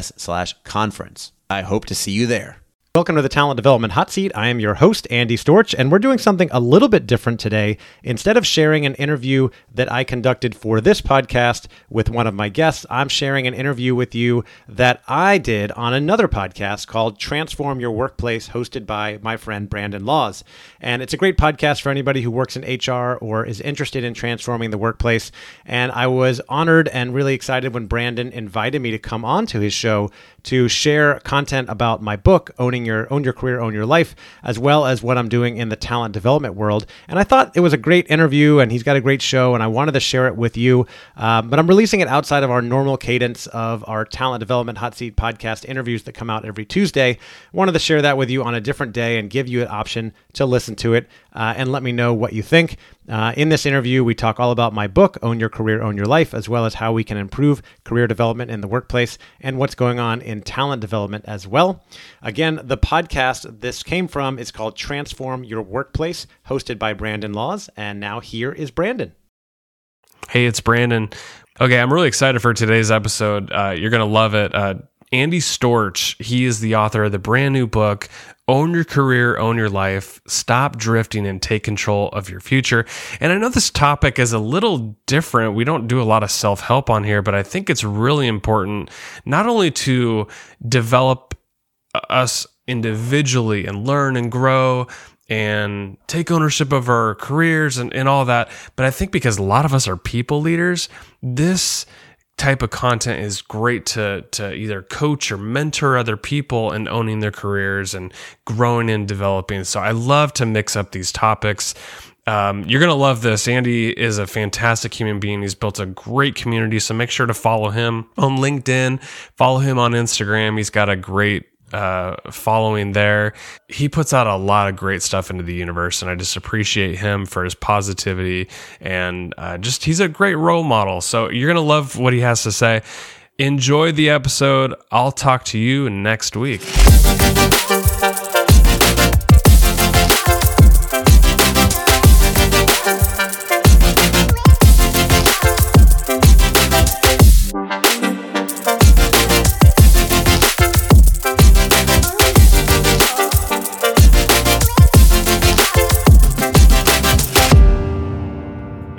slash conference. I hope to see you there. Welcome to the Talent Development Hot Seat. I am your host, Andy Storch, and we're doing something a little bit different today. Instead of sharing an interview that I conducted for this podcast with one of my guests, I'm sharing an interview with you that I did on another podcast called Transform Your Workplace, hosted by my friend Brandon Laws. And it's a great podcast for anybody who works in HR or is interested in transforming the workplace. And I was honored and really excited when Brandon invited me to come on to his show to share content about my book, Owning Your Own Your Career, Own Your Life, as well as what I'm doing in the talent development world. And I thought it was a great interview, and he's got a great show, and I wanted to share it with you. Um, but I'm releasing it outside of our normal cadence of our talent development hot seat podcast interviews that come out every Tuesday. wanted to share that with you on a different day and give you an option to listen to it uh, and let me know what you think. Uh, in this interview, we talk all about my book, Own Your Career, Own Your Life, as well as how we can improve career development in the workplace and what's going on in talent development as well. Again, the podcast this came from is called Transform Your Workplace, hosted by Brandon Laws. And now here is Brandon. Hey, it's Brandon. Okay, I'm really excited for today's episode. Uh, you're going to love it. Uh, Andy Storch, he is the author of the brand new book, Own Your Career, Own Your Life, Stop Drifting and Take Control of Your Future. And I know this topic is a little different. We don't do a lot of self help on here, but I think it's really important not only to develop us individually and learn and grow and take ownership of our careers and, and all that, but I think because a lot of us are people leaders, this type of content is great to to either coach or mentor other people and owning their careers and growing and developing. So I love to mix up these topics. Um, you're gonna love this. Andy is a fantastic human being. He's built a great community, so make sure to follow him on LinkedIn. Follow him on Instagram. He's got a great uh, following there. He puts out a lot of great stuff into the universe, and I just appreciate him for his positivity and uh, just he's a great role model. So you're gonna love what he has to say. Enjoy the episode. I'll talk to you next week.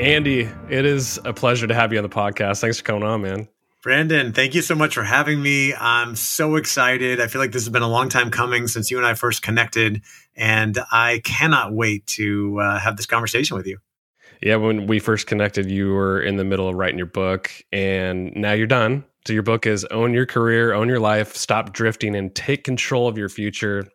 Andy, it is a pleasure to have you on the podcast. Thanks for coming on, man. Brandon, thank you so much for having me. I'm so excited. I feel like this has been a long time coming since you and I first connected, and I cannot wait to uh, have this conversation with you. Yeah, when we first connected, you were in the middle of writing your book, and now you're done. So, your book is Own Your Career, Own Your Life, Stop Drifting, and Take Control of Your Future.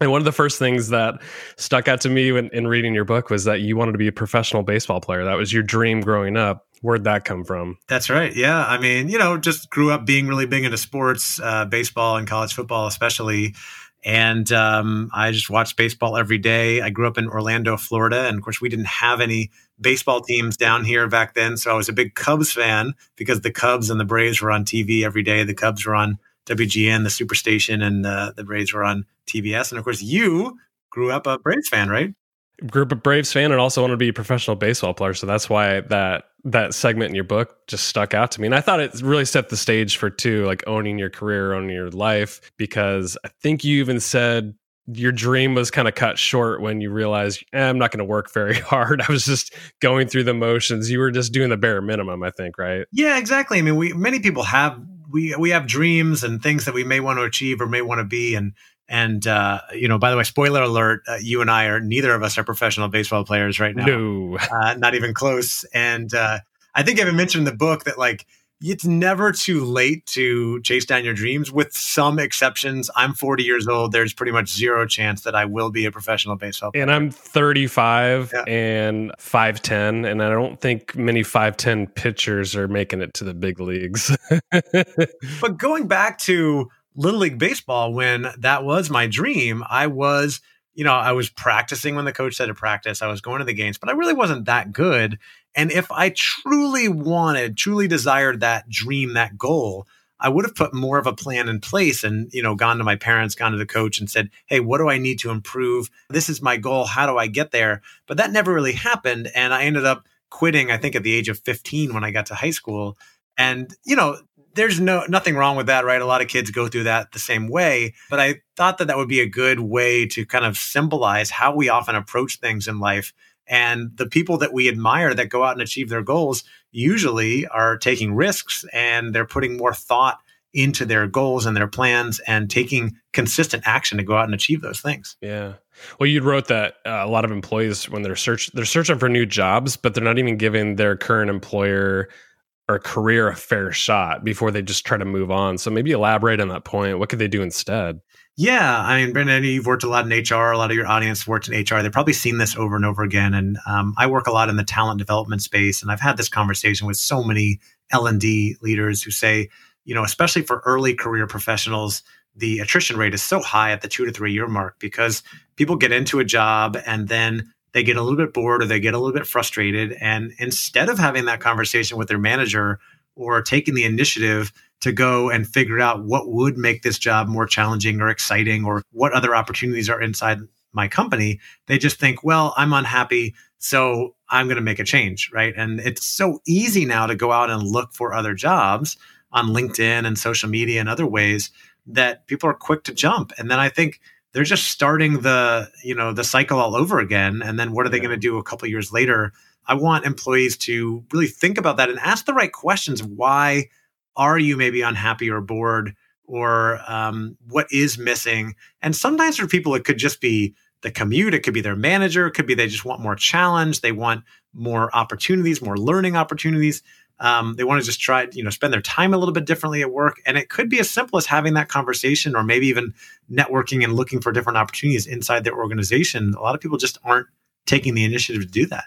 And one of the first things that stuck out to me when, in reading your book was that you wanted to be a professional baseball player. That was your dream growing up. Where'd that come from? That's right. Yeah. I mean, you know, just grew up being really big into sports, uh, baseball and college football, especially. And um, I just watched baseball every day. I grew up in Orlando, Florida. And of course, we didn't have any baseball teams down here back then. So I was a big Cubs fan because the Cubs and the Braves were on TV every day. The Cubs were on WGN, the Superstation, and uh, the Braves were on TBS. And of course, you grew up a Braves fan, right? Grew up a Braves fan and also wanted to be a professional baseball player. So that's why that that segment in your book just stuck out to me. And I thought it really set the stage for two, like owning your career, owning your life, because I think you even said your dream was kind of cut short when you realized eh, I'm not going to work very hard. I was just going through the motions. You were just doing the bare minimum, I think, right? Yeah, exactly. I mean, we many people have we we have dreams and things that we may want to achieve or may want to be. And and uh, you know by the way spoiler alert uh, you and i are neither of us are professional baseball players right now. No. Uh, not even close. And uh, i think i even mentioned in the book that like it's never too late to chase down your dreams with some exceptions. I'm 40 years old. There's pretty much zero chance that i will be a professional baseball player. And i'm 35 yeah. and 510 and i don't think many 510 pitchers are making it to the big leagues. But going back to little league baseball when that was my dream i was you know i was practicing when the coach said to practice. I was going to the games but i really wasn't that good and if I truly wanted, truly desired that dream, that goal, I would have put more of a plan in place and, you know, gone to my parents, gone to the coach and said, Hey, what do I need to improve? This is my goal. How do I get there? But that never really happened. And I ended up quitting, I think at the age of 15 when I got to high school. And, you know, there's no nothing wrong with that, right? A lot of kids go through that the same way, but I thought that that would be a good way to kind of symbolize how we often approach things in life and the people that we admire that go out and achieve their goals usually are taking risks and they're putting more thought into their goals and their plans and taking consistent action to go out and achieve those things. Yeah. Well, you wrote that uh, a lot of employees when they're search they're searching for new jobs, but they're not even giving their current employer or career a fair shot before they just try to move on. So maybe elaborate on that point. What could they do instead? Yeah, I mean, Brendan, you've worked a lot in HR. A lot of your audience worked in HR. They've probably seen this over and over again. And um, I work a lot in the talent development space, and I've had this conversation with so many L and D leaders who say, you know, especially for early career professionals, the attrition rate is so high at the two to three year mark because people get into a job and then they get a little bit bored or they get a little bit frustrated, and instead of having that conversation with their manager or taking the initiative to go and figure out what would make this job more challenging or exciting or what other opportunities are inside my company. They just think, well, I'm unhappy, so I'm going to make a change, right? And it's so easy now to go out and look for other jobs on LinkedIn and social media and other ways that people are quick to jump. And then I think they're just starting the, you know, the cycle all over again. And then what are they going to do a couple years later? I want employees to really think about that and ask the right questions. Why are you maybe unhappy or bored or um, what is missing? And sometimes for people it could just be the commute it could be their manager it could be they just want more challenge they want more opportunities more learning opportunities. Um, they want to just try you know spend their time a little bit differently at work. And it could be as simple as having that conversation or maybe even networking and looking for different opportunities inside their organization. A lot of people just aren't taking the initiative to do that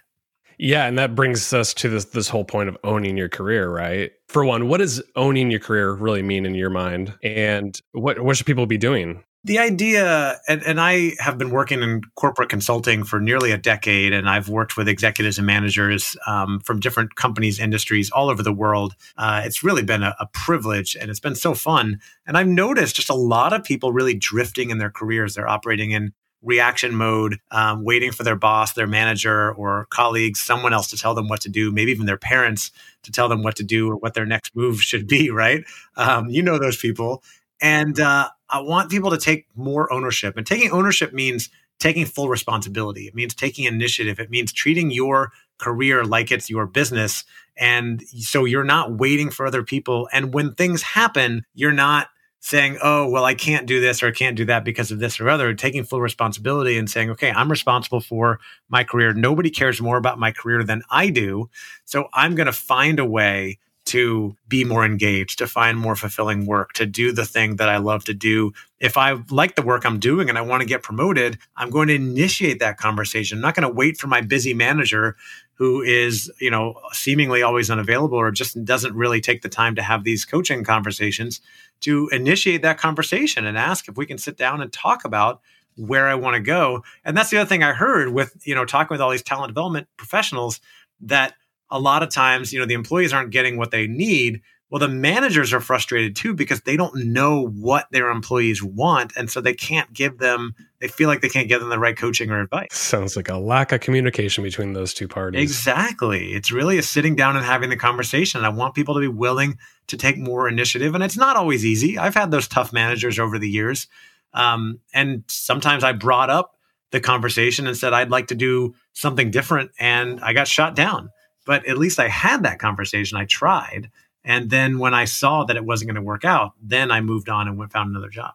yeah, and that brings us to this this whole point of owning your career, right? For one, what does owning your career really mean in your mind? And what what should people be doing? The idea, and, and I have been working in corporate consulting for nearly a decade, and I've worked with executives and managers um, from different companies, industries all over the world. Uh, it's really been a, a privilege, and it's been so fun. And I've noticed just a lot of people really drifting in their careers. They're operating in reaction mode, um, waiting for their boss, their manager, or colleagues, someone else to tell them what to do, maybe even their parents to tell them what to do or what their next move should be, right? Um, you know those people. And uh, I want people to take more ownership. And taking ownership means taking full responsibility, it means taking initiative, it means treating your career like it's your business. And so you're not waiting for other people. And when things happen, you're not saying, oh, well, I can't do this or I can't do that because of this or other, taking full responsibility and saying, okay, I'm responsible for my career. Nobody cares more about my career than I do. So I'm going to find a way to be more engaged, to find more fulfilling work, to do the thing that I love to do. If I like the work I'm doing and I want to get promoted, I'm going to initiate that conversation. I'm not going to wait for my busy manager who is, you know, seemingly always unavailable or just doesn't really take the time to have these coaching conversations to initiate that conversation and ask if we can sit down and talk about where I want to go. And that's the other thing I heard with, you know, talking with all these talent development professionals that a lot of times, you know, the employees aren't getting what they need well, the managers are frustrated too because they don't know what their employees want. And so they can't give them, they feel like they can't give them the right coaching or advice. Sounds like a lack of communication between those two parties. Exactly. It's really a sitting down and having the conversation. I want people to be willing to take more initiative. And it's not always easy. I've had those tough managers over the years. Um, and sometimes I brought up the conversation and said, I'd like to do something different. And I got shot down. But at least I had that conversation. I tried And then when I saw that it wasn't going to work out, then I moved on and went found another job.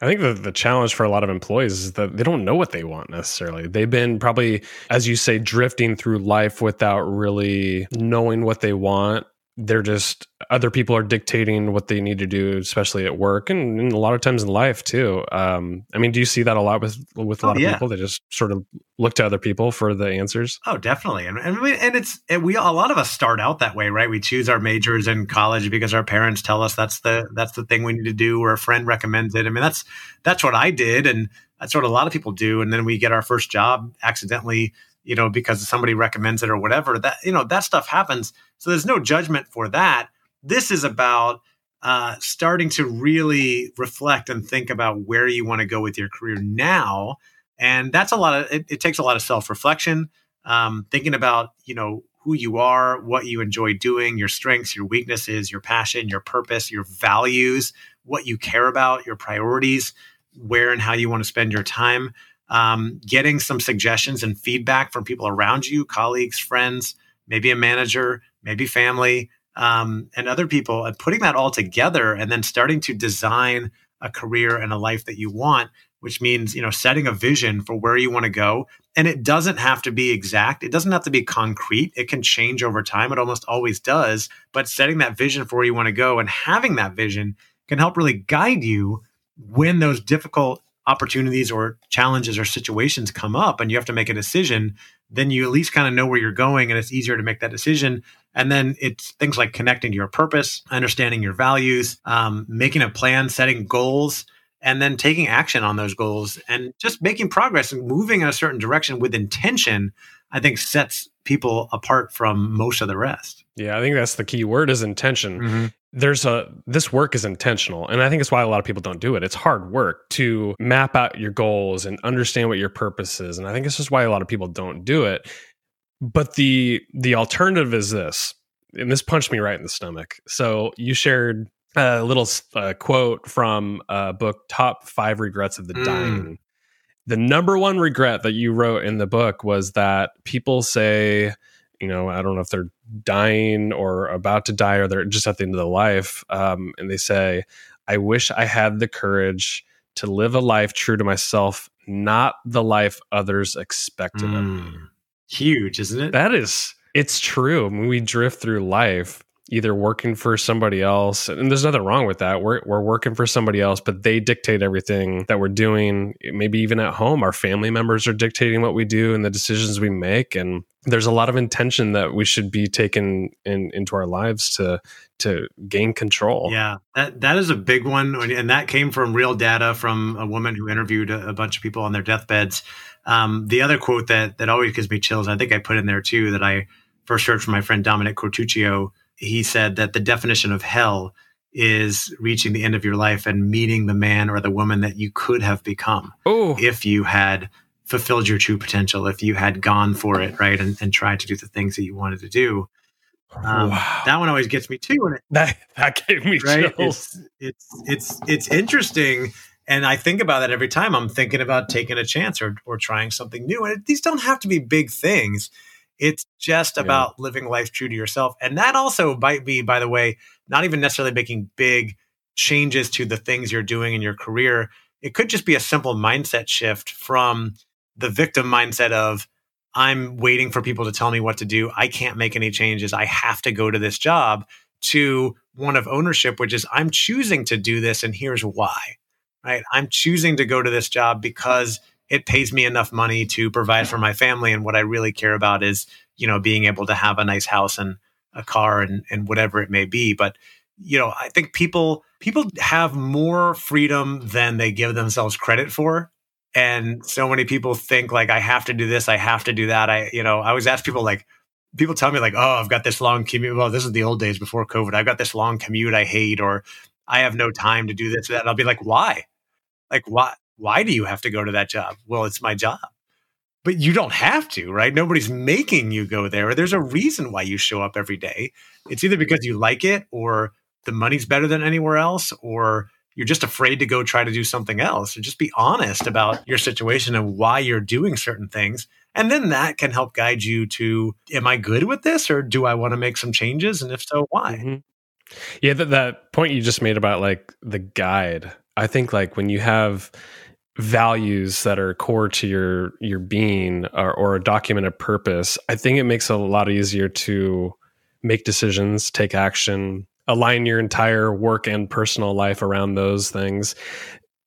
I think the, the challenge for a lot of employees is that they don't know what they want necessarily. They've been probably, as you say, drifting through life without really knowing what they want they're just other people are dictating what they need to do, especially at work and, and a lot of times in life too. Um, I mean, do you see that a lot with with a oh, lot of yeah. people They just sort of look to other people for the answers? Oh, definitely, and and, we, and it's and we a lot of us start out that way, right? We choose our majors in college because our parents tell us that's the that's the thing we need to do, or a friend recommends it. I mean, that's that's what I did, and that's what a lot of people do. And then we get our first job accidentally you know, because somebody recommends it or whatever. That you know, that stuff happens. So there's no judgment for that. This is about uh, starting to really reflect and think about where you want to go with your career now, and that's a lot of. It, it takes a lot of self reflection, um, thinking about you know who you are, what you enjoy doing, your strengths, your weaknesses, your passion, your purpose, your values, what you care about, your priorities, where and how you want to spend your time um, getting some suggestions and feedback from people around you, colleagues, friends, maybe a manager, maybe family, um, and other people, and putting that all together and then starting to design a career and a life that you want which means you know setting a vision for where you want to go. And it doesn't have to be exact. It doesn't have to be concrete. It can change over time. It almost always does. But setting that vision for where you want to go and having that vision can help really guide you when those difficult opportunities or challenges or situations come up and you have to make a decision, then you at least kind of know where you're going and it's easier to make that decision. And then it's things like connecting to your purpose, understanding your values, um, making a plan, setting goals, and then taking action on those goals and just making progress and moving in a certain direction with intention, I think sets people apart from most of the rest. Yeah, I think that's the key word is intention. Mm-hmm there's a this work is intentional and i think it's why a lot of people don't do it it's hard work to map out your goals and understand what your purpose is and i think this is why a lot of people don't do it but the the alternative is this and this punched me right in the stomach so you shared a little uh, quote from a book top five regrets of the mm. dying the number one regret that you wrote in the book was that people say you know, I don't know if they're dying or about to die or they're just at the end of their life. Um, and they say, I wish I had the courage to live a life true to myself, not the life others expected mm, of me. Hmm. Huge, isn't it? That is, it's true. I mean, we drift through life either working for somebody else and there's nothing wrong with that. We're, we're working for somebody else but they dictate everything that we're doing. Maybe even at home our family members are dictating what we do and the decisions we make and there's a lot of intention that we should be taken in, into our lives to to gain control. Yeah that that is a big one and that came from real data from a woman who interviewed a, a bunch of people on their deathbeds. Um, the other quote that that always gives me chills i think i put in there too that i first heard from my friend Dominick Quartuccio he said that the definition of hell is reaching the end of your life and meeting the man or the woman that you could have become oh. if you had fulfilled your true potential, if you had gone for it, right, and, and tried to do the things that you wanted to do. Um, wow. That one always gets me too. And it, that that gave me right? chills. It's, it's it's it's interesting, and I think about that every time I'm thinking about taking a chance or or trying something new. And it, these don't have to be big things. It's just about yeah. living life true to yourself. And that also might be, by the way, not even necessarily making big changes to the things you're doing in your career. It could just be a simple mindset shift from the victim mindset of, I'm waiting for people to tell me what to do. I can't make any changes. I have to go to this job to one of ownership, which is I'm choosing to do this and here's why. Right? I'm choosing to go to this job because it pays me enough money to provide for my family. And what i really care about is you know being able to have a nice house and a car and, and whatever it may be. But you know i think people people have more freedom than they give themselves credit for. And so many people think like i have to do this i have to do that. I you know i always ask people like people tell me like oh i've got this long commute well this is the old days before covid. I've got this long commute i hate or i have no time to do this or that and i'll be like why? Like why why do you have to go to that job? Well, it's my job. But you don't have to, right? Nobody's making you go there. There's a reason why you show up every day. It's either because you like it or the money's better than anywhere else or you're just afraid to go try to do something else. And just be honest about your situation and why you're doing certain things. And then that can help guide you to am I good with this or do I want to make some changes? And if so, why? Mm-hmm. Yeah, that, that point you just made about like the guide. I think like when you have values that are core to your your being or, or a documented purpose, I think it makes it a lot easier to make decisions, take action, align your entire work and personal life around those things.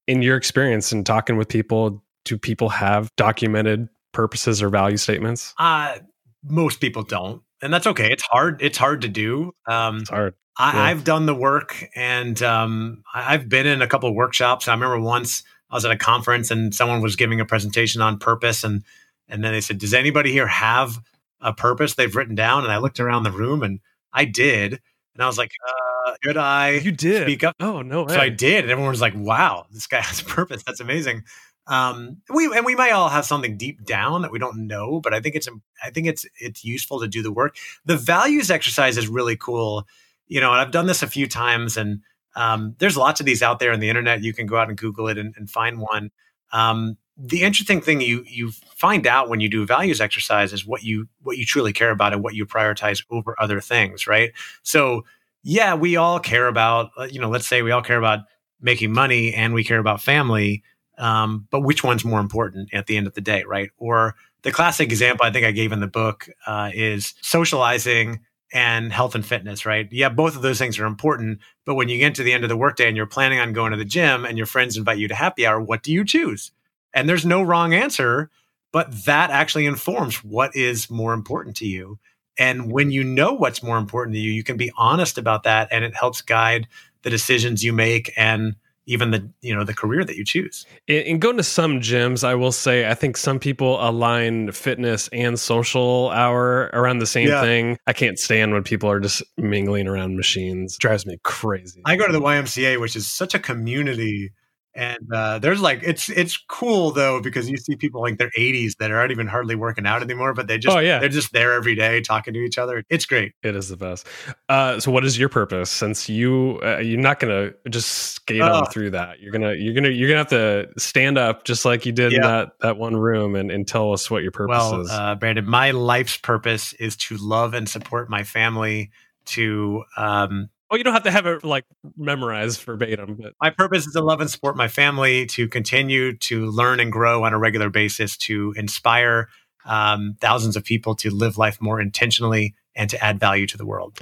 In your experience in talking with people, do people have documented purposes or value statements? Uh, most people don't, and that's okay. It's hard. It's hard to do. Um, it's hard. I, have done the work, and um, I've been in a couple of workshops. I remember once I was at a conference, and someone was giving a presentation on purpose, and and then they said, "Does anybody here have a purpose they've written down?" And I looked around the room, and I did, and I was like, uh, "Could I?" You did speak up. Oh no! Way. So I did, and everyone was like, "Wow, this guy has a purpose. That's amazing." Um, we and we might all have something deep down that we don't know, but I think it's I think it's it's useful to do the work. The values exercise is really cool you know, and I've done this a few times, and um, there's lots of these out there on the internet. You can go out and Google it and, and find one. Um, the interesting thing you you find out when you do values exercise is what you what you truly care about and what you prioritize over other things, right? So yeah, we all care about uh, you know, let's say we all care about making money and we care about family, um, but which one's more important at the end of the day, right? Or the classic example I think I gave in the book uh, is socializing and health and fitness, right? Yeah, both of those things are important. But when you get to the end of the workday and you're planning on going to the gym and your friends invite you to happy hour, what do you choose? And there's no wrong answer, but that actually informs what is more important to you. And when you know what's more important to you, you can be honest about that and it helps guide the decisions you make and even the you know the career that you choose. In, going to some gyms, I will say I think some people align fitness and social hour around the same yeah. thing. I can't stand when people are just mingling around machines. It drives me crazy. I go to the YMCA, which is such a community and uh, there's like it's it's cool though because you see people like their 80s that aren't even hardly working out anymore, but they just oh, yeah. they're just there every day talking to each other. It's great. It is the best. Uh, so what is your purpose? Since you uh, you're not gonna just skate on through that, you're gonna you're gonna you're gonna have to stand up just like you did yeah. in that that one room and, and tell us what your purpose well, is. Uh, Brandon, my life's purpose is to love and support my family. To um, well, you don't have to have it like memorized verbatim. But my purpose is to love and support my family, to continue to learn and grow on a regular basis, to inspire um, thousands of people to live life more intentionally and to add value to the world.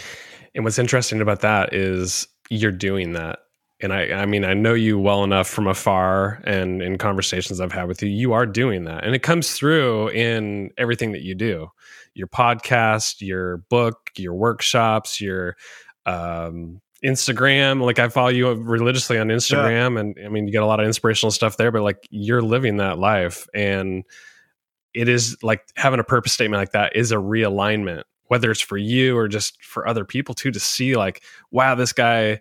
And what's interesting about that is you're doing that. And I, I mean, I know you well enough from afar and in conversations I've had with you, you are doing that. And it comes through in everything that you do your podcast, your book, your workshops, your um, Instagram. Like I follow you religiously on Instagram, yeah. and I mean, you get a lot of inspirational stuff there. But like you're living that life, and it is like having a purpose statement like that is a realignment, whether it's for you or just for other people too, to see like, wow, this guy.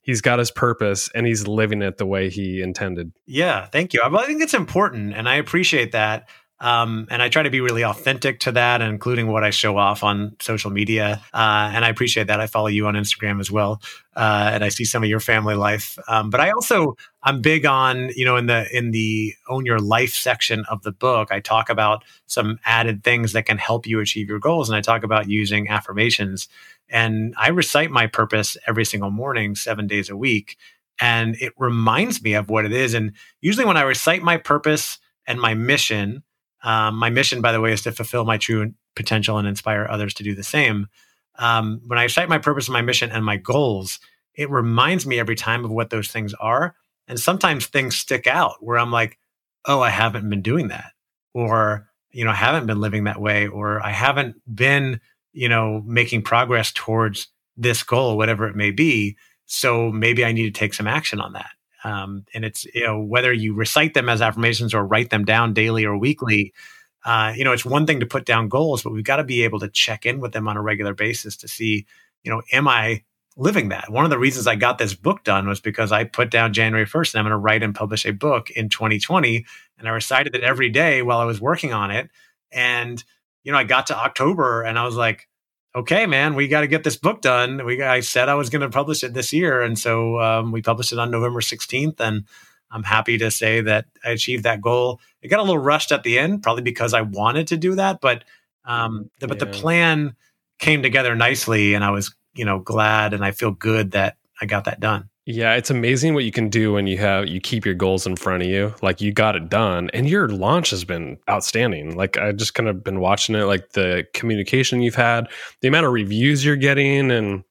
He's got his purpose and he's living it the way he intended. Yeah, thank you. I think it's important and I appreciate that. Um, and I try to be really authentic to that, including what I show off on social media. Uh, and I appreciate that. I follow you on Instagram as well, uh, and I see some of your family life. Um, but I also I'm big on you know in the in the own your life section of the book, I talk about some added things that can help you achieve your goals, and I talk about using affirmations. And I recite my purpose every single morning, seven days a week, and it reminds me of what it is. And usually, when I recite my purpose and my mission um, my mission, by the way, is to fulfill my true potential and inspire others to do the same. Um, when I cite my purpose and my mission and my goals, it reminds me every time of what those things are. And sometimes things stick out where I'm like, oh, I haven't been doing that. Or, you know, I haven't been living that way. Or I haven't been, you know, making progress towards this goal, whatever it may be. So maybe I need to take some action on that. Um, and it's you know whether you recite them as affirmations or write them down daily or weekly. Uh, you know, it's one thing to put down goals, but we've got to be able to check in with them on a regular basis to see, you know, am I living that? One of the reasons I got this book done was because I put down January 1st and I'm going to write and publish a book in 2020. And I recited it every day while I was working on it. And, you know, I got to October and I was like, okay, man, we got to get this book done. We I said I was going to publish it this year, and so um, we published it on November 16th, and I'm happy to say that I achieved that goal. It got a little rushed at the end, probably because I wanted to do that, but um, the, but the plan came together nicely, and I was you know, glad and I feel good that I got that done. Yeah, it's amazing what you can do when you have you keep your goals in front of you. Like you got it done and your launch has been outstanding. Like I just kind of been watching it like the communication you've had, the amount of reviews you're getting and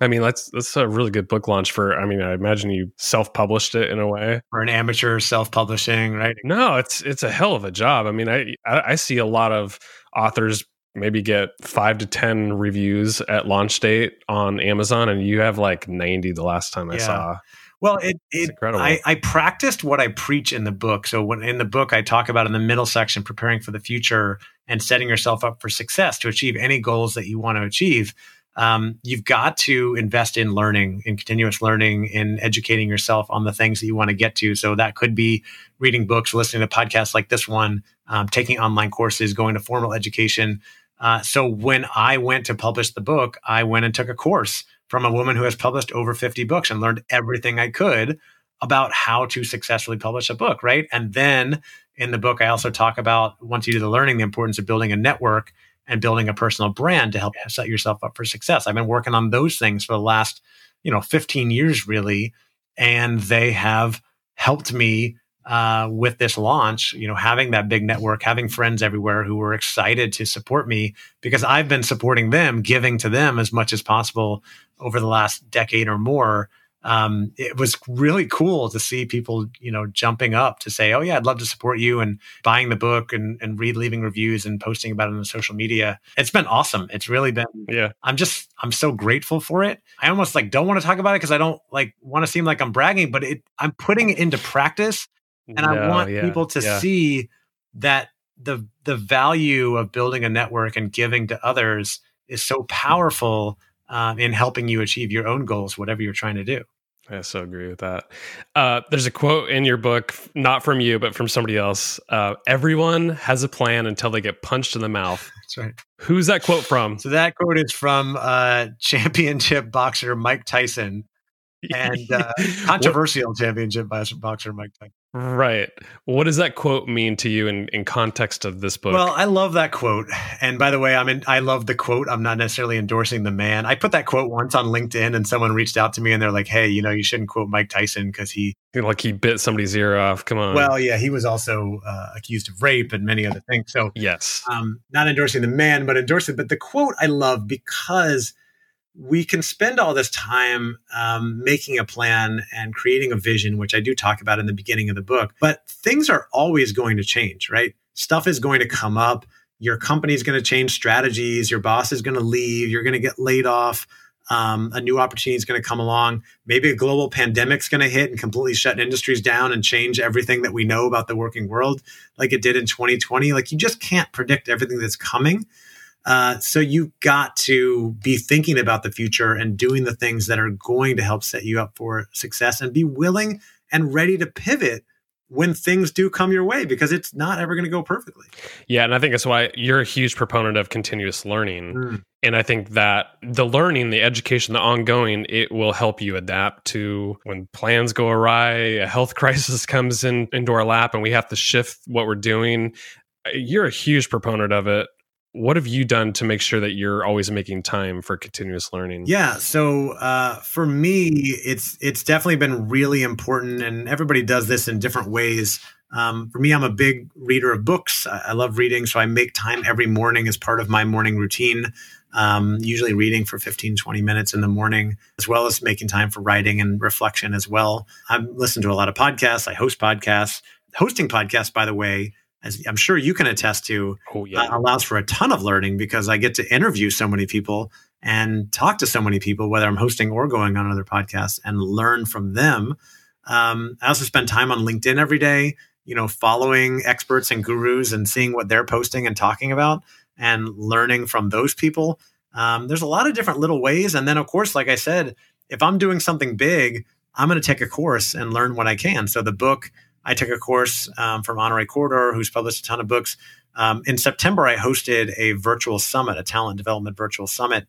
I mean, that's that's a really good book launch for. I mean, I imagine you self-published it in a way, or an amateur self-publishing, right? No, it's it's a hell of a job. I mean, I I see a lot of authors maybe get five to ten reviews at launch date on Amazon, and you have like ninety the last time I yeah. saw. Well, it, it incredible. I, I practiced what I preach in the book. So when in the book I talk about in the middle section preparing for the future and setting yourself up for success to achieve any goals that you want to achieve um, you've got to invest in learning, in continuous learning, in educating yourself on the things that you want to get to. So that could be reading books, listening to podcasts like this one, um, taking online courses, going to formal education. Uh, so when I went to publish the book, I went and took a course from a woman who has published over 50 books and learned everything I could about how to successfully publish a book, right? And then in the book, I also talk about once you do the learning, the importance of building a network and building a personal brand to help set yourself up for success. I've been working on those things for the last, you know, 15 years really, and they have helped me uh, with this launch. You know, having that big network, having friends everywhere who were excited to support me because I've been supporting them, giving to them as much as possible over the last decade or more um, it was really cool to see people, you know, jumping up to say, "Oh yeah, I'd love to support you," and buying the book and and read, leaving reviews and posting about it on social media. It's been awesome. It's really been. Yeah. I'm just I'm so grateful for it. I almost like don't want to talk about it because I don't like want to seem like I'm bragging, but it I'm putting it into practice, and no, I want yeah, people to yeah. see that the the value of building a network and giving to others is so powerful um, in helping you achieve your own goals, whatever you're trying to do. I so agree with that. Uh, there's a quote in your book, not from you, but from somebody else. Uh, Everyone has a plan until they get punched in the mouth. That's right. Who's that quote from? So that quote is from uh, championship boxer Mike Tyson, and uh, controversial championship boxer Mike Tyson. Right. What does that quote mean to you in, in context of this book? Well, I love that quote. And by the way, I'm in, I love the quote. I'm not necessarily endorsing the man. I put that quote once on LinkedIn and someone reached out to me and they're like, hey, you know, you shouldn't quote Mike Tyson because he. Like he bit somebody's ear off. Come on. Well, yeah, he was also uh, accused of rape and many other things. So, yes. Um, not endorsing the man, but endorsing. But the quote I love because we can spend all this time um, making a plan and creating a vision, which I do talk about in the beginning of the book. But things are always going to change, right? Stuff is going to come up. Your company is going to change strategies. Your boss is going to leave. You're going to get laid off. Um, a new opportunity is going to come along. Maybe a global pandemic is going to hit and completely shut industries down and change everything that we know about the working world, like it did in 2020. Like you just can't predict everything that's coming. Uh, so you've got to be thinking about the future and doing the things that are going to help set you up for success and be willing and ready to pivot when things do come your way because it's not ever going to go perfectly. Yeah, and I think that's why you're a huge proponent of continuous learning. Mm. And I think that the learning, the education, the ongoing, it will help you adapt to when plans go awry, a health crisis comes in into our lap and we have to shift what we're doing. You're a huge proponent of it what have you done to make sure that you're always making time for continuous learning? Yeah so uh, for me it's it's definitely been really important and everybody does this in different ways. Um, for me i'm a big reader of books. I, I, love reading so i make time every morning as part of my morning routine um, usually reading for 15 20 minutes in the morning as well as making time for writing and reflection as well. I listen to a lot of podcasts. I host podcasts. Hosting podcasts by the way as I'm sure you can attest to, oh, yeah. uh, allows for a ton of learning because I get to interview so many people and talk to so many people, whether I'm hosting or going on other podcasts, and learn from them. Um, I also spend time on LinkedIn every day, you know, following experts and gurus and seeing what they're posting and talking about and learning from those people. Um, there's a lot of different little ways. And then, of course, like I said, if I'm doing something big, I'm going to take a course and learn what I can. So the book I took a course um, from Honorée Corder, who's published a ton of books. Um, in September, I hosted a virtual summit, a talent development virtual summit.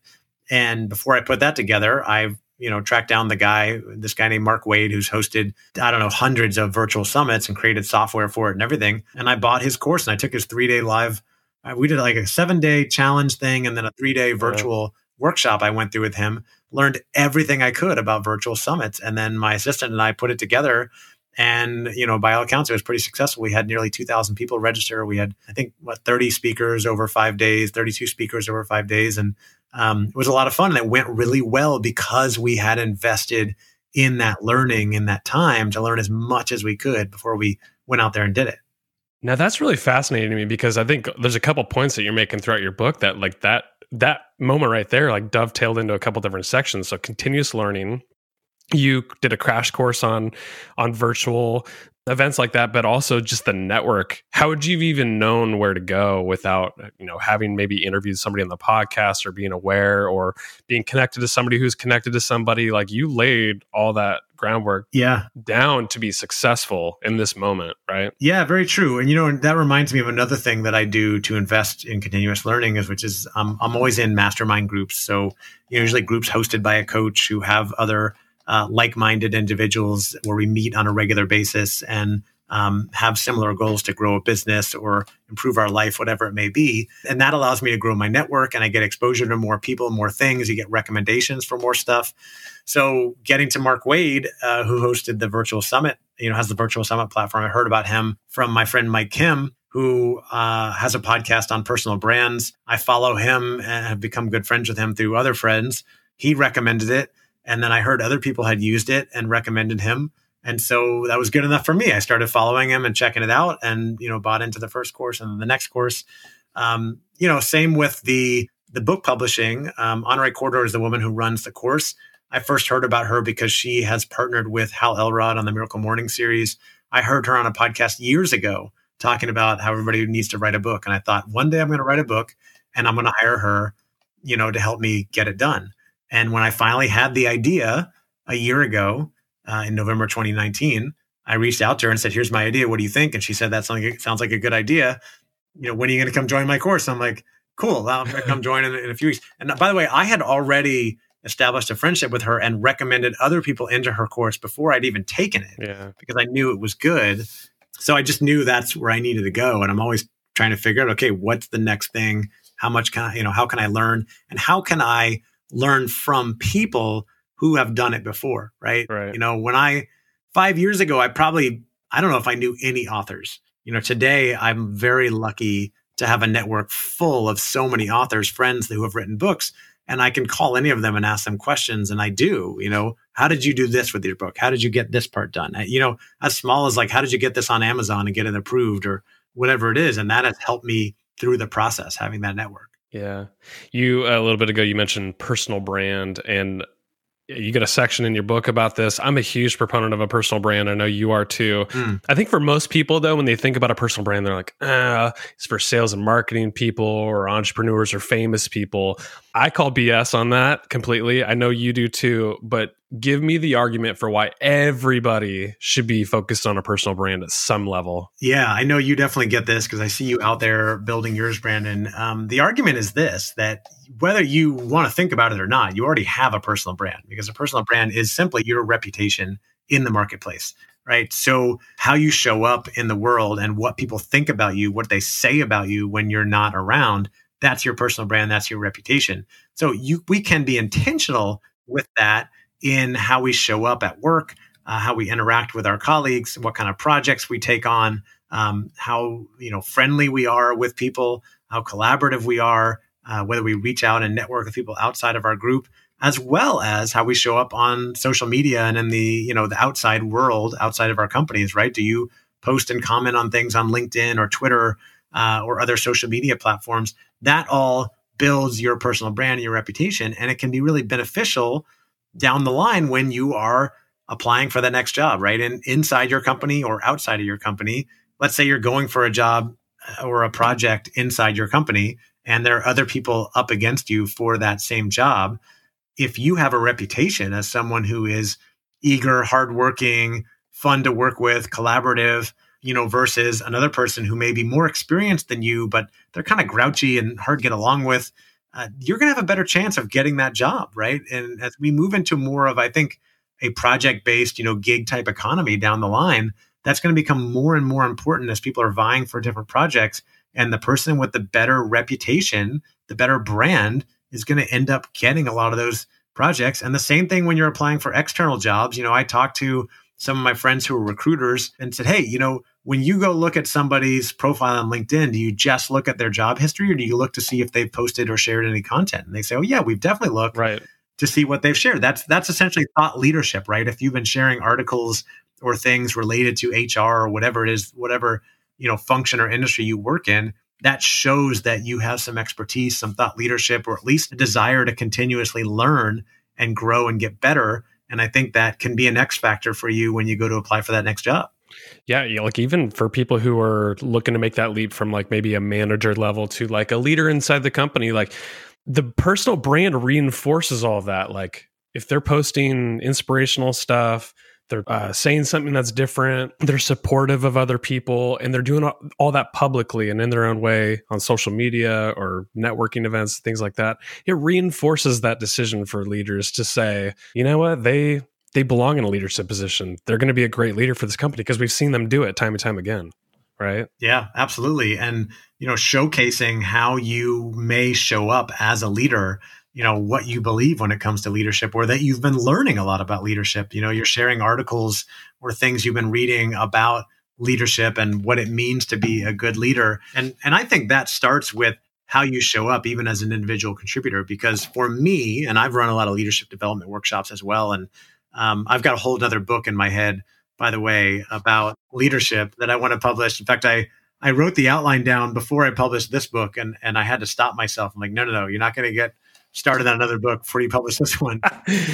And before I put that together, I you know tracked down the guy, this guy named Mark Wade, who's hosted I don't know hundreds of virtual summits and created software for it and everything. And I bought his course and I took his three day live. Uh, we did like a seven day challenge thing and then a three day virtual workshop I went through with him, learned everything I could about virtual summits. And then my assistant and I put it together. And, you know, by all accounts, it was pretty successful. We had nearly 2,000 people register. We had, I think, what, 30 speakers over five days, 32 speakers over five days. And um, it was a lot of fun. And it went really well because we had invested in that learning in that time to learn as much as we could before we went out there and did it. Now that's really fascinating to me because I think there's a couple points that you're making throughout your book that like that that moment right there like dovetailed into a couple different sections. So continuous learning, you did a crash course on on virtual events like that but also just the network. How would you have even known where to go without you know having maybe interviewed somebody on the podcast or being aware or being connected to somebody who's connected to somebody? Like you laid all that groundwork yeah. down to be successful in this moment right? Yeah very true. And you know that reminds me of another thing that i do to invest in continuous learning is which is um, i'm always in mastermind groups. So usually groups hosted by a coach who have other uh, like-minded individuals where we meet on a regular basis and um, have similar goals to grow a business or improve our life, whatever it may be. And that allows me to grow my network and I get exposure to more people, more things. You get recommendations for more stuff. So getting to Mark Wade, uh, who hosted the virtual summit, you know, has the virtual summit platform. I heard about him from my friend Mike Kim, who uh, has a podcast on personal brands. I follow him and have become good friends with him through other friends. He recommended it. And then I heard other people had used it and recommended him. And so that was good enough for me. I started following him and checking it out and, you know, bought into the first course and the next course. Um, you know, same with the the book publishing. Um, Honorée Corder is the woman who runs the course. I first heard about her because she has partnered with Hal Elrod on the Miracle Morning series. I heard her on a podcast years ago talking about how everybody needs to write a book. And I thought one day I'm going to write a book and I'm going to hire her, you know, to help me get it done. And when I finally had the idea a year ago uh, in November 2019, I reached out to her and said, "Here's my idea. What do you think?" And she said, "That sounds sounds like a good idea. You know, when are you going to come join my course?" I'm like, "Cool, I'll come join in, in a few weeks." And by the way, I had already established a friendship with her and recommended other people into her course before I'd even taken it yeah. because I knew it was good. So I just knew that's where I needed to go. And I'm always trying to figure out, okay, what's the next thing? How much can I, you know, how can I learn? And how can I learn from people who have done it before, right? Right. You know, when I five years ago, I probably I don't know if I knew any authors. You know, today I'm very lucky to have a network full of so many authors, friends who have written books, and I can call any of them and ask them questions, and I do. You know, how did you do this with your book? How did you get this part done? Uh, you know, as small as like, how did you get this on Amazon and get it approved or whatever it is, and that has helped me through the process having that network. Yeah. You, a little bit ago, you mentioned personal brand, and you get a section in your book about this. I'm a huge proponent of a personal brand. I know you are too. Mm. I think for most people, though, when they think about a personal brand, they're like, ah, it's for sales and marketing people or entrepreneurs or famous people. I call BS on that completely. I know you do too, but give me the argument for why everybody should be focused on a personal brand at some level. Yeah, I know you definitely get this because I see you out there building yours, Brandon. Um, the argument is this that whether you want to think about it or not, you already have a personal brand because a personal brand is simply your reputation in the marketplace. Right. So, how you show up in the world and what people think about you, what they say about you when you're not around, that's your personal brand, that's your reputation. So, you we can be intentional with that in how we show up at work, uh, how we interact with our colleagues, what kind of projects we take on, um, how you know friendly we are with people, how collaborative we are, uh, whether we reach out and network with people outside of our group, as well as how we show up on social media and in the you know the outside world, outside of our companies. Right? Do you post and comment on things on LinkedIn or Twitter uh, or other social media platforms? That all builds your personal brand and your reputation, and it can be really beneficial down the line when you are applying for the next job, right? And inside your company or outside of your company, let's say you're going for a job uh, or a project inside your company and there are other people up against you for that same job. If you have a reputation as someone who is eager, hardworking, fun to work with, collaborative, you know, versus another person who may be more experienced than you, but they're kind of grouchy and hard to get along with, uh, you're going to have a better chance of getting that job, right? And as we move into more of, I think, a project based, you know, gig type economy down the line, that's going to become more and more important as people are vying for different projects. And the person with the better reputation, the better brand, is going to end up getting a lot of those projects. And the same thing when you're applying for external jobs. You know, I talked to some of my friends who are recruiters and said, Hey, you know, when you go look at somebody's profile on LinkedIn, do you just look at their job history or do you look to see if they've posted or shared any content? And they say, Oh, yeah, we've definitely looked right. to see what they've shared. That's that's essentially thought leadership, right? If you've been sharing articles or things related to HR or whatever it is, whatever, you know, function or industry you work in, that shows that you have some expertise, some thought leadership, or at least a desire to continuously learn and grow and get better and I think that can be an X factor for you when you go to apply for that next job. Yeah, like even for people who are looking to make that leap from like maybe a manager level to like a leader inside the company, like the personal brand reinforces all that. Like if they're posting inspirational stuff, they're uh, saying something that's different they're supportive of other people and they're doing all, all, that publicly and in their own way on social media or networking events things like that. It reinforces that decision for leaders to say you know what? They they belong in a leadership position. They're going to be a great leader for this company because we've seen them do it time and time again right? Yeah absolutely. And you know showcasing how you may show up as a leader you know what you believe when it comes to leadership or that you've been learning a lot about leadership. You know you're sharing articles or things you've been reading about leadership and what it means to be a good leader. And and i think that starts with how you show up even as an individual contributor because for me and i've run a lot of leadership development workshops as well and um, i've got a whole other book in my head by the way about leadership that i want to publish. In fact i i wrote the outline down before i published this book and and i had to stop myself. I'm like no no no you're not going to get started on another book before you publish this one.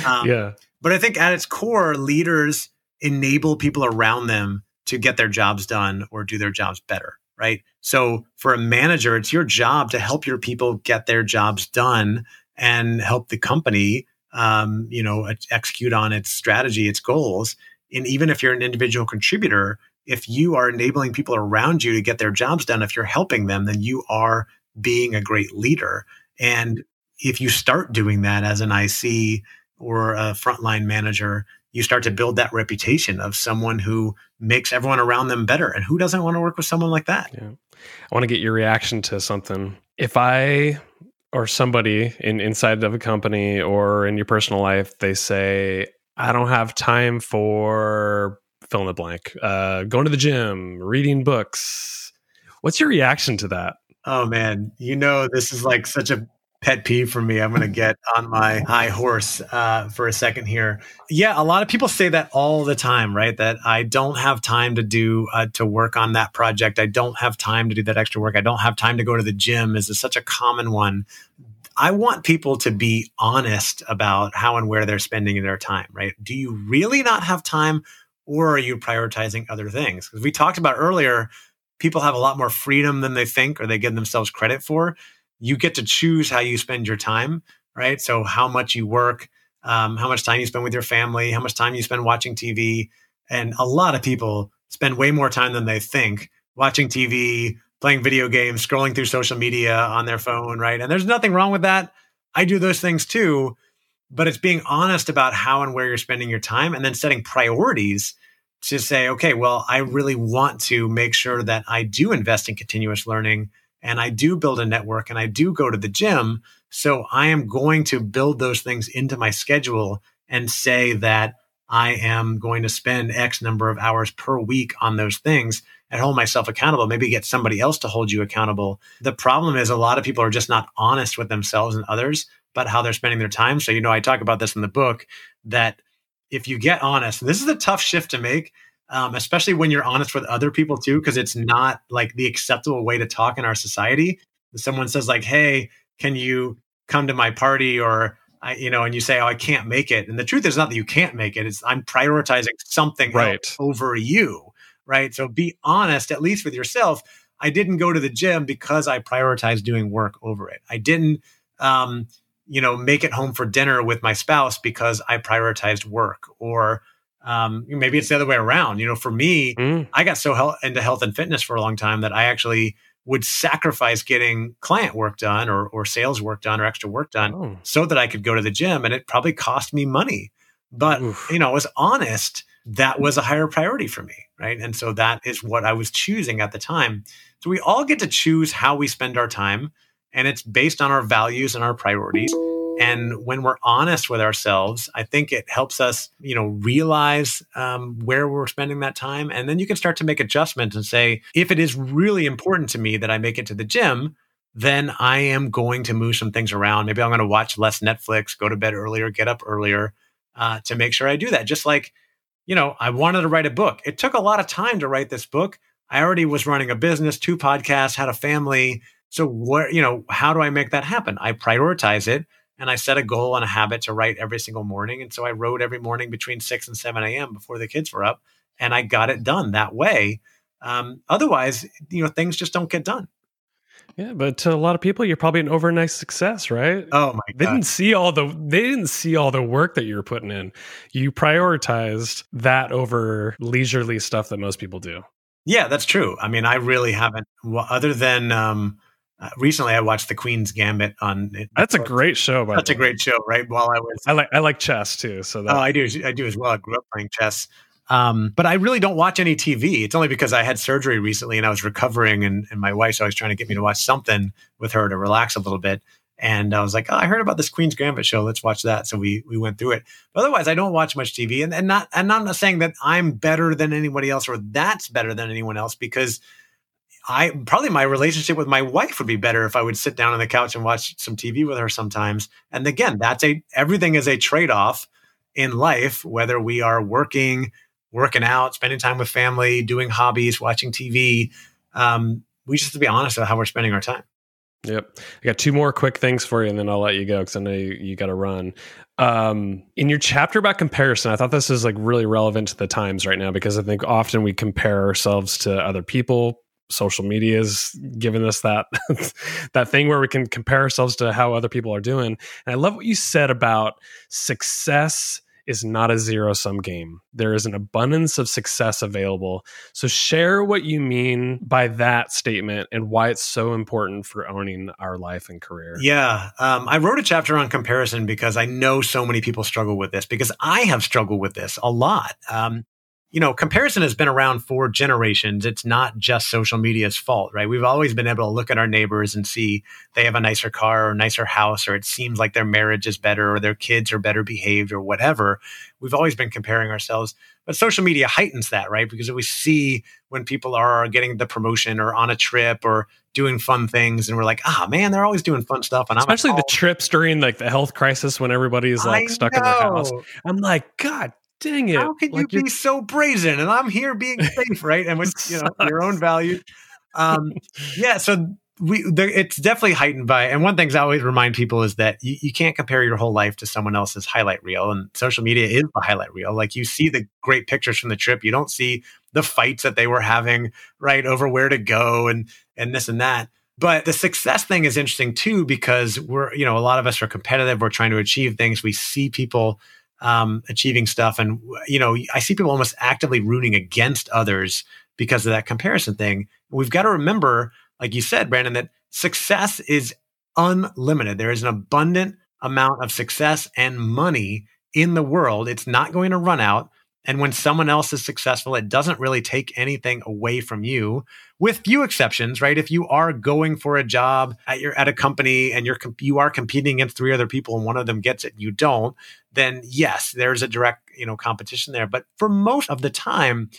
Um, yeah. But I think at its core, leaders enable people around them to get their jobs done or do their jobs better, right? So for a manager, it's your job to help your people get their jobs done and help the company, um, you know, execute on its strategy, its goals. And even if you're an individual contributor, if you are enabling people around you to get their jobs done, if you're helping them, then you are being a great leader. And if you start doing that as an IC or a frontline manager, you start to build that reputation of someone who makes everyone around them better. And who doesn't want to work with someone like that? Yeah. I want to get your reaction to something. If I or somebody in inside of a company or in your personal life, they say, I don't have time for fill in the blank, uh, going to the gym, reading books. What's your reaction to that? Oh man, you know this is like such a pet peeve for me. I'm going to get on my high horse uh, for a second here. Yeah, a lot of people say that all the time, right? That I don't have time to do uh, to work on that project. I don't have time to do that extra work. I don't have time to go to the gym. Is such a common one. I want people to be honest about how and where they're spending their time, right? Do you really not have time or are you prioritizing other things? Because we talked about earlier, people have a lot more freedom than they think or they give themselves credit for you get to choose how you spend your time, right? So how much you work, um, how much time you spend with your family, how much time you spend watching TV. And a lot of people spend way more time than they think watching TV, playing video games, scrolling through social media on their phone, right? And there's nothing wrong with that. I do those things too, but it's being honest about how and where you're spending your time and then setting priorities to say, okay, well, I really want to make sure that I do invest in continuous learning and I do build a network and I do go to the gym. So I am going to build those things into my schedule and say that I am going to spend X number of hours per week on those things and hold myself accountable. Maybe get somebody else to hold you accountable. The problem is a lot of people are just not honest with themselves and others about how they're spending their time. So, you know, I talk about this in the book that if you get honest, this is a tough shift to make um, especially when you're honest with other people too, because it's not like the acceptable way to talk in our society. If someone says like, "Hey, can you come to my party?" or I, you know, and you say, "Oh, I can't make it," and the truth is not that you can't make it; it's I'm prioritizing something right. over you, right? So be honest, at least with yourself. I didn't go to the gym because I prioritized doing work over it. I didn't, um, you know, make it home for dinner with my spouse because I prioritized work or um, maybe it's the other way around. You know, for me, mm. I got so into health and fitness for a long time that I actually would sacrifice getting client work done or, or sales work done or extra work done oh. so that I could go to the gym. And it probably cost me money. But, Oof. you know, I was honest, that was a higher priority for me. Right. And so that is what I was choosing at the time. So we all get to choose how we spend our time. and it's based on our values and our priorities. And when we're honest with ourselves, I think it helps us, you know, realize um, where we're spending that time. And then you can start to make adjustments and say, if it is really important to me that I make it to the gym, then I am going to move some things around. Maybe I'm going to watch less Netflix, go to bed earlier, get up earlier uh, to make sure I do that. Just like, you know, I wanted to write a book. It took a lot of time to write this book. I already was running a business, two podcasts, had a family. So, where, you know, how do I make that happen? I prioritize it and I set a goal and a habit to write every single morning. And so I wrote every morning between 6 and 7 a.m. before the kids were up. And I got it done that way. Um, otherwise, you know, things just don't get done. Yeah, but to a lot of people, you're probably an overnight success, right? Oh my god! They didn't see all the they didn't see all the work that you were putting in. You prioritized that over leisurely stuff that most people do. Yeah, that's true. I mean, I really haven't. Well, other than um, uh, recently, I watched The Queen's Gambit on. That's a great show. By that's a great show, right? While I was, I like I like chess too. So that, oh, I do. I do as well. I grew up playing chess. Um, but I really don't watch any TV. It's only because I had surgery recently and I was recovering, and, and my wife's always trying to get me to watch something with her to relax a little bit. And I was like, oh, I heard about this Queen's Gambit show. Let's watch that. So we we went through it. But otherwise, I don't watch much TV, and and not and I'm not saying that I'm better than anybody else or that's better than anyone else because I probably my relationship with my wife would be better if I would sit down on the couch and watch some TV with her sometimes. And again, that's a everything is a trade off in life, whether we are working working out, spending time with family, doing hobbies, watching TV. Um, we just have to be honest about how we're spending our time. Yep. I got two more quick things for you, and then I'll let you go because I know you, you got to run. Um, in your chapter about comparison, I thought this is like really relevant to the times right now because I think often we compare ourselves to other people. Social media is giving us that that thing where we can compare ourselves to how other people are doing. And I love what you said about success is not a zero sum game. There is an abundance of success available. So, share what you mean by that statement and why it's so important for owning our life and career. Yeah. Um, I wrote a chapter on comparison because I know so many people struggle with this because I have struggled with this a lot. Um, you know, comparison has been around for generations. It's not just social media's fault, right? We've always been able to look at our neighbors and see they have a nicer car or a nicer house, or it seems like their marriage is better or their kids are better behaved or whatever. We've always been comparing ourselves. But social media heightens that, right? Because we see when people are getting the promotion or on a trip or doing fun things and we're like ah oh, man they're always doing fun stuff and especially the trips during like the health crisis when everybody's like I stuck know. in their house i'm like god dang it. How can like you be so brazen? And I'm here being safe, right? And with you know your own value. Um, yeah, so we there, it's definitely heightened by and one thing I always remind people is that you, you can't compare your whole life to someone else's highlight reel and social media is the highlight reel like you see the great pictures from the trip you don't see the fights that they were having right over where to go and and this and that but the success thing is interesting too because we're you know a lot of us are competitive we're trying to achieve things we see people um, achieving stuff. And, you know, I see people almost actively rooting against others because of that comparison thing. We've got to remember, like you said, Brandon, that success is unlimited. There is an abundant amount of success and money in the world. It's not going to run out. And when someone else is successful, it doesn't really take anything away from you, with few exceptions, right? If you are going for a job at your at a company and you're you are competing against three other people and one of them gets it, you don't, then yes, there's a direct you know competition there. But for most of the time,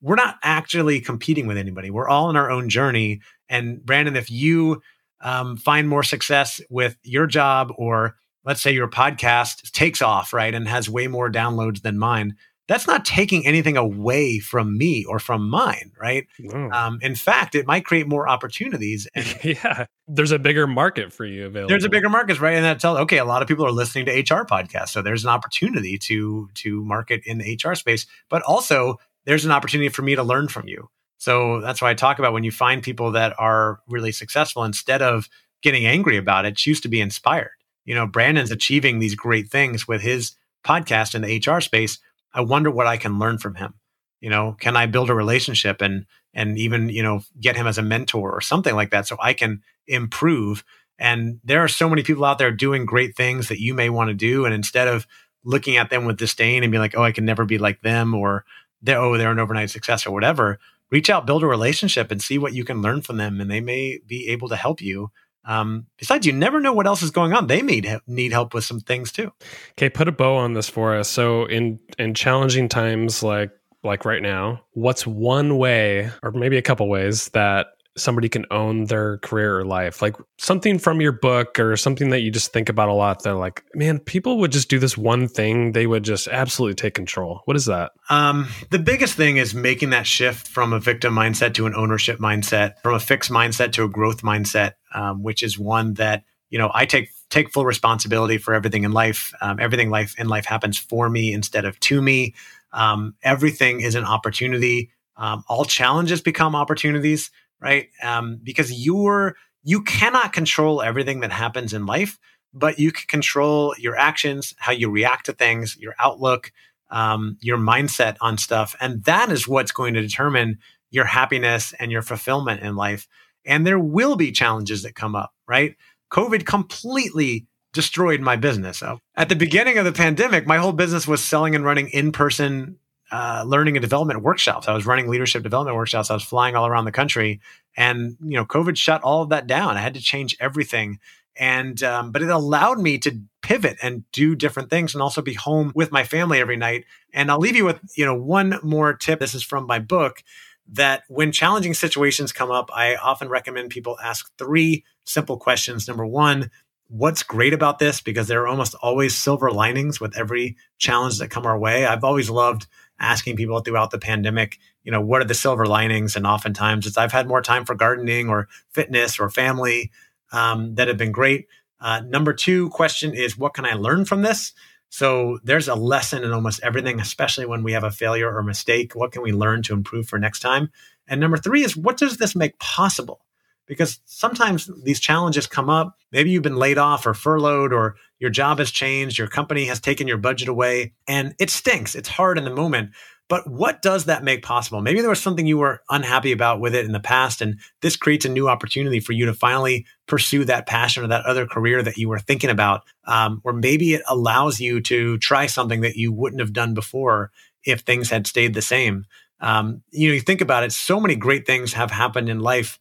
we're not actually competing with anybody. We're all in our own journey. And Brandon, if you um, find more success with your job or let's say your podcast takes off right and has way more downloads than mine that's not taking anything away from me or from mine, right? No. Um, in fact, it might create more opportunities. And yeah, there's a bigger market for you available. There's a bigger market, right? And that tells okay, a lot of people are listening to HR podcasts, so there's an opportunity to to market in the HR space, but also there's an opportunity for me to learn from you. So that's why I talk about when you find people that are really successful, instead of getting angry about it, choose to be inspired. You know, Brandon's achieving these great things with his podcast in the HR space I wonder what I can learn from him. You know, can I build a relationship and and even you know get him as a mentor or something like that so I can improve. And there are so many people out there doing great things that you may want to do, and instead of looking at them with disdain and be like, oh, I can never be like them, or they're oh they're an overnight success or whatever. Reach out, build a relationship, and see what you can learn from them, and they may be able to help you Um, besides, you never know what else is going on. They may need help with some things too. Okay, put a bow on this for us. So in in challenging times like like right now, what's one way, or maybe a couple ways that somebody can own their career or life like something from your book or something that you just think about a lot they're like man people would just do this one thing they would just absolutely take control. What is that? Um, the biggest thing is making that shift from a victim mindset to an ownership mindset from a fixed mindset to a growth mindset um, which is one that you know i take take full responsibility for everything in life um, everything life in life happens for me instead of to me. Um, everything is an opportunity. Um, all challenges become opportunities right? Um, because you're you cannot control everything that happens in life, but you can control your actions, how you react to things, your outlook, um, your mindset on stuff, and that is what's going to determine your happiness and your fulfillment in life. And there will be challenges that come up, right? COVID completely destroyed my business. So at the beginning of the pandemic, my whole business was selling and running in person uh, learning and development workshops. I was running leadership development workshops. I was flying all around the country, and you know, COVID shut all of that down. I had to change everything, and um, but it allowed me to pivot and do different things, and also be home with my family every night. And I'll leave you with you know one more tip. This is from my book. That when challenging situations come up, I often recommend people ask three simple questions. Number one, what's great about this because there are almost always silver linings with every challenge that come our way. I've always loved asking people throughout the pandemic, you know, what are the silver linings? And oftentimes it's I've had more time for gardening or fitness or family um, that have been great. Uh, number two question is, what can I learn from this? So there's a lesson in almost everything, especially when we have a failure or mistake. What can we learn to improve for next time? And number three is, what does this make possible? Because sometimes these challenges come up. Maybe you've been laid off or furloughed, or your job has changed, your company has taken your budget away, and it stinks. It's hard in the moment. But what does that make possible? Maybe there was something you were unhappy about with it in the past, and this creates a new opportunity for you to finally pursue that passion or that other career that you were thinking about. Um, or maybe it allows you to try something that you wouldn't have done before if things had stayed the same. Um, you know, you think about it, so many great things have happened in life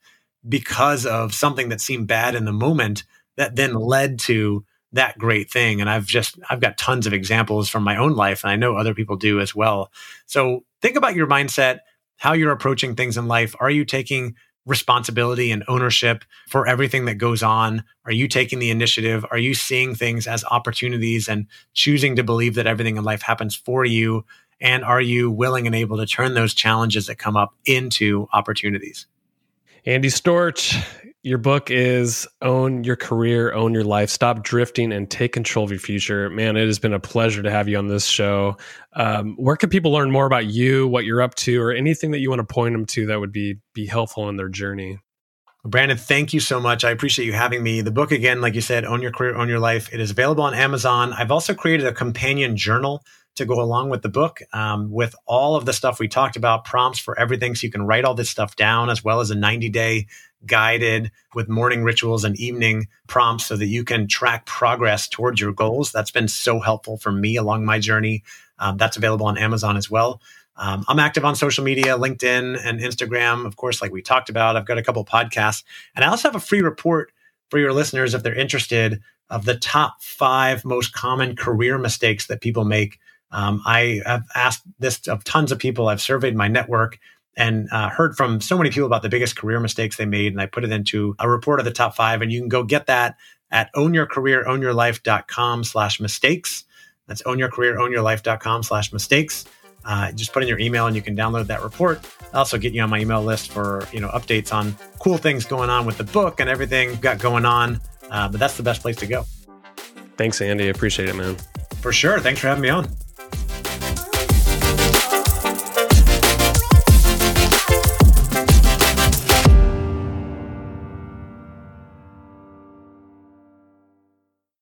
because of something that seemed bad in the moment that then led to that great thing. And i've just i've got tons of examples from my own life and i know other people do as well. So think about your mindset how you're approaching things in life. Are you taking responsibility and ownership for everything that goes on? Are you taking the initiative? Are you seeing things as opportunities and choosing to believe that everything in life happens for you? And are you willing and able to turn those challenges that come up into opportunities? Andy Storch, your book is Own Your Career, Own Your Life, Stop Drifting and Take Control of Your Future. Man, it has been a pleasure to have you on this show. Um, where can people learn more about you, what you're up to, or anything that you want to point them to that would be, be helpful in their journey? Brandon, thank you so much. I appreciate you having me. The book, again, like you said, Own Your Career, Own Your Life, it is available on Amazon. I've also created a companion journal to go along with the book um, with all of the stuff we talked about, prompts for everything. So you can write all this stuff down, as well as a 90 day guided with morning rituals and evening prompts so that you can track progress towards your goals. That's been so helpful for me along my journey. Um, that's available on Amazon as well. Um, I'm active on social media, LinkedIn and Instagram, of course, like we talked about. I've got a couple podcasts, and I also have a free report for your listeners if they're interested of the top five most common career mistakes that people make um, I have asked this of tons of people. I've surveyed my network and uh, heard from so many people about the biggest career mistakes they made. And I put it into a report of the top five. And you can go get that at ownyourcareer, slash mistakes. That's ownyourcareer, ownyourlife.com slash mistakes. Uh, just put in your email and you can download that report. I'll also get you on my email list for you know updates on cool things going on with the book and everything got going on. Uh, but that's the best place to go. Thanks, Andy. I appreciate it, man. For sure. Thanks for having me on.